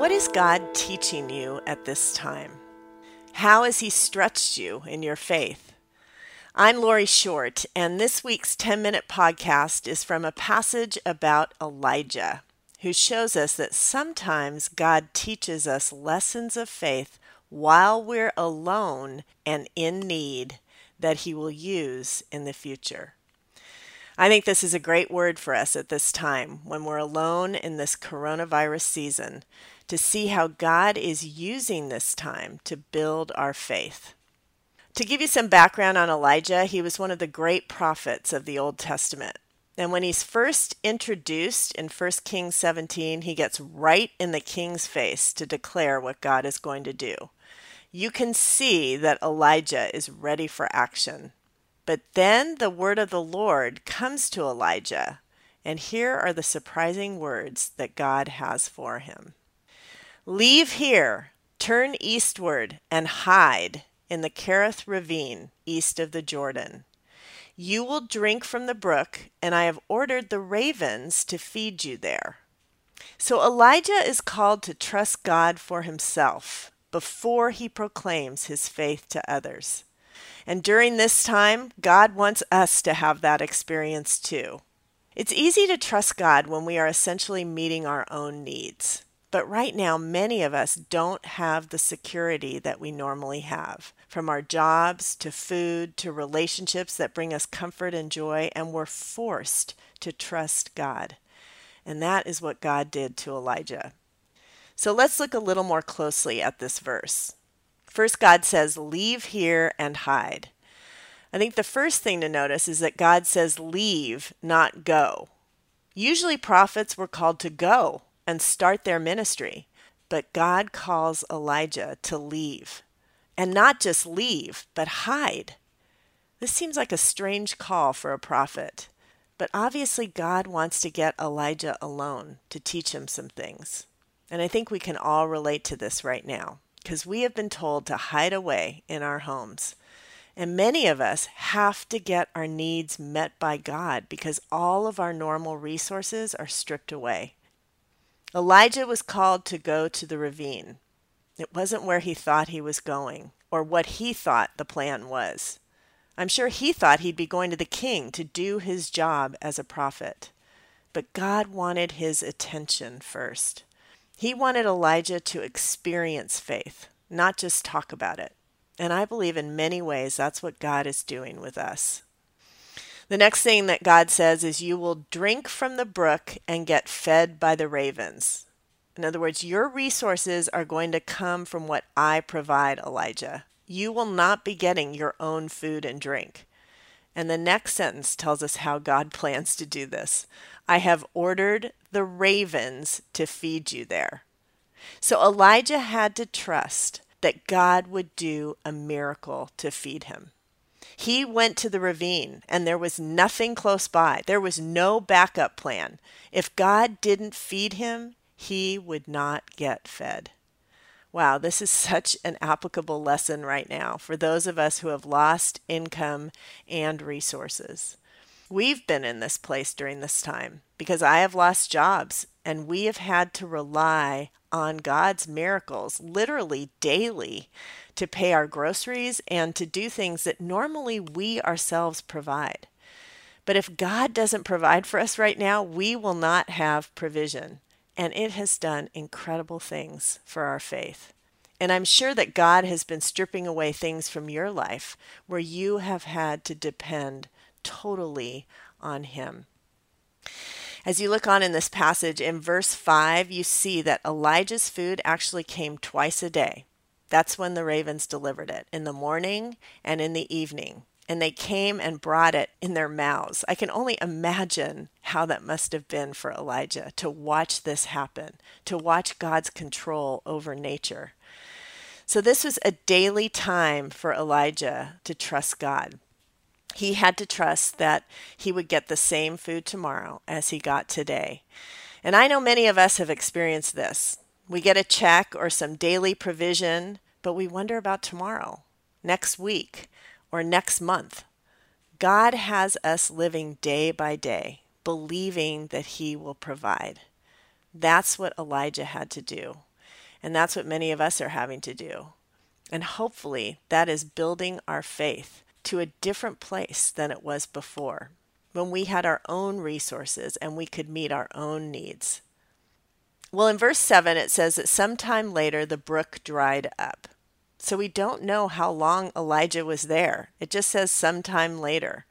What is God teaching you at this time? How has He stretched you in your faith? I'm Laurie Short, and this week's 10 minute podcast is from a passage about Elijah, who shows us that sometimes God teaches us lessons of faith while we're alone and in need that He will use in the future. I think this is a great word for us at this time when we're alone in this coronavirus season to see how God is using this time to build our faith. To give you some background on Elijah, he was one of the great prophets of the Old Testament. And when he's first introduced in 1 Kings 17, he gets right in the king's face to declare what God is going to do. You can see that Elijah is ready for action. But then the word of the Lord comes to Elijah, and here are the surprising words that God has for him. Leave here, turn eastward, and hide in the Kerith ravine east of the Jordan. You will drink from the brook, and I have ordered the ravens to feed you there. So Elijah is called to trust God for himself before he proclaims his faith to others. And during this time, God wants us to have that experience too. It's easy to trust God when we are essentially meeting our own needs. But right now, many of us don't have the security that we normally have from our jobs to food to relationships that bring us comfort and joy, and we're forced to trust God. And that is what God did to Elijah. So let's look a little more closely at this verse. First, God says, Leave here and hide. I think the first thing to notice is that God says, Leave, not go. Usually, prophets were called to go and start their ministry. But God calls Elijah to leave. And not just leave, but hide. This seems like a strange call for a prophet. But obviously, God wants to get Elijah alone to teach him some things. And I think we can all relate to this right now because we have been told to hide away in our homes. And many of us have to get our needs met by God because all of our normal resources are stripped away. Elijah was called to go to the ravine. It wasn't where he thought he was going or what he thought the plan was. I'm sure he thought he'd be going to the king to do his job as a prophet. But God wanted his attention first. He wanted Elijah to experience faith, not just talk about it. And I believe in many ways that's what God is doing with us. The next thing that God says is, You will drink from the brook and get fed by the ravens. In other words, your resources are going to come from what I provide, Elijah. You will not be getting your own food and drink. And the next sentence tells us how God plans to do this. I have ordered the ravens to feed you there. So Elijah had to trust that God would do a miracle to feed him. He went to the ravine and there was nothing close by. There was no backup plan. If God didn't feed him, he would not get fed. Wow, this is such an applicable lesson right now for those of us who have lost income and resources. We've been in this place during this time because I have lost jobs and we have had to rely on God's miracles literally daily to pay our groceries and to do things that normally we ourselves provide. But if God doesn't provide for us right now, we will not have provision. And it has done incredible things for our faith. And I'm sure that God has been stripping away things from your life where you have had to depend totally on Him. As you look on in this passage, in verse 5, you see that Elijah's food actually came twice a day. That's when the ravens delivered it, in the morning and in the evening. And they came and brought it in their mouths. I can only imagine how that must have been for Elijah to watch this happen, to watch God's control over nature. So, this was a daily time for Elijah to trust God he had to trust that he would get the same food tomorrow as he got today. And I know many of us have experienced this. We get a check or some daily provision, but we wonder about tomorrow, next week, or next month. God has us living day by day, believing that He will provide. That's what Elijah had to do. And that's what many of us are having to do. And hopefully, that is building our faith to a different place than it was before, when we had our own resources and we could meet our own needs. Well, in verse 7, it says that sometime later the brook dried up. So we don't know how long Elijah was there. It just says sometime later.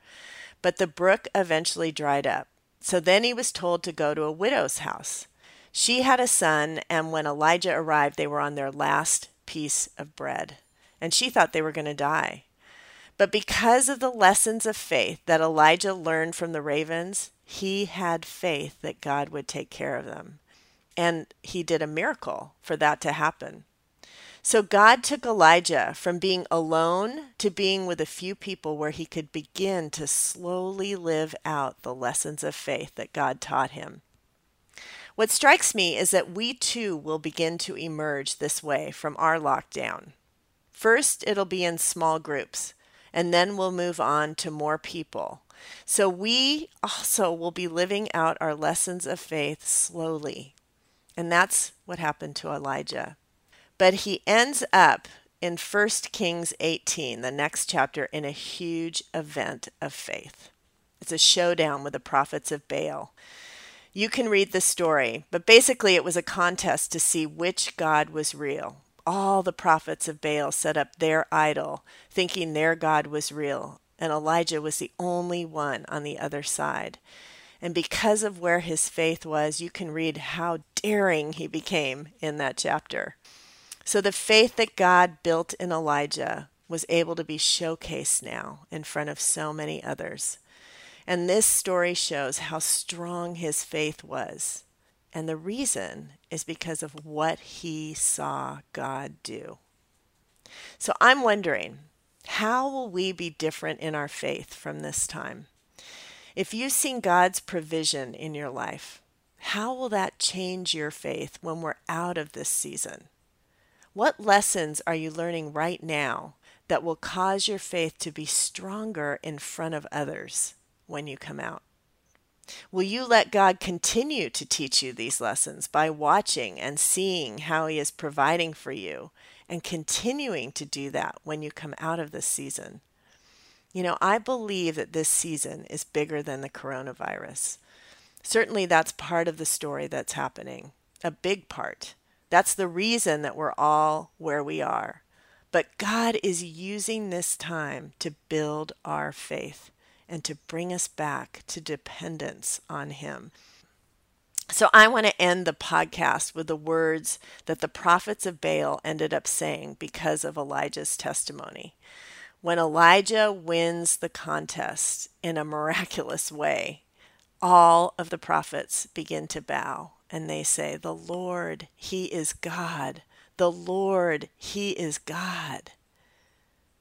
But the brook eventually dried up. So then he was told to go to a widow's house. She had a son, and when Elijah arrived, they were on their last piece of bread. And she thought they were going to die. But because of the lessons of faith that Elijah learned from the ravens, he had faith that God would take care of them. And he did a miracle for that to happen. So God took Elijah from being alone to being with a few people where he could begin to slowly live out the lessons of faith that God taught him. What strikes me is that we too will begin to emerge this way from our lockdown. First, it'll be in small groups, and then we'll move on to more people. So we also will be living out our lessons of faith slowly. And that's what happened to Elijah. But he ends up in 1 Kings 18, the next chapter, in a huge event of faith. It's a showdown with the prophets of Baal. You can read the story, but basically it was a contest to see which God was real. All the prophets of Baal set up their idol, thinking their God was real, and Elijah was the only one on the other side. And because of where his faith was, you can read how daring he became in that chapter. So the faith that God built in Elijah was able to be showcased now in front of so many others. And this story shows how strong his faith was. And the reason is because of what he saw God do. So I'm wondering, how will we be different in our faith from this time? If you've seen God's provision in your life, how will that change your faith when we're out of this season? What lessons are you learning right now that will cause your faith to be stronger in front of others? when you come out? Will you let God continue to teach you these lessons by watching and seeing how He is providing for you and continuing to do that when you come out of this season? You know, I believe that this season is bigger than the coronavirus. Certainly, that's part of the story that's happening, a big part. That's the reason that we're all where we are. But God is using this time to build our faith and to bring us back to dependence on Him. So I want to end the podcast with the words that the prophets of Baal ended up saying because of Elijah's testimony. When Elijah wins the contest in a miraculous way, all of the prophets begin to bow and they say, The Lord, He is God. The Lord, He is God.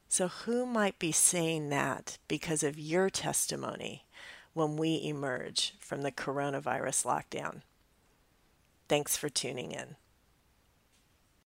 So, who might be saying that because of your testimony when we emerge from the coronavirus lockdown? Thanks for tuning in.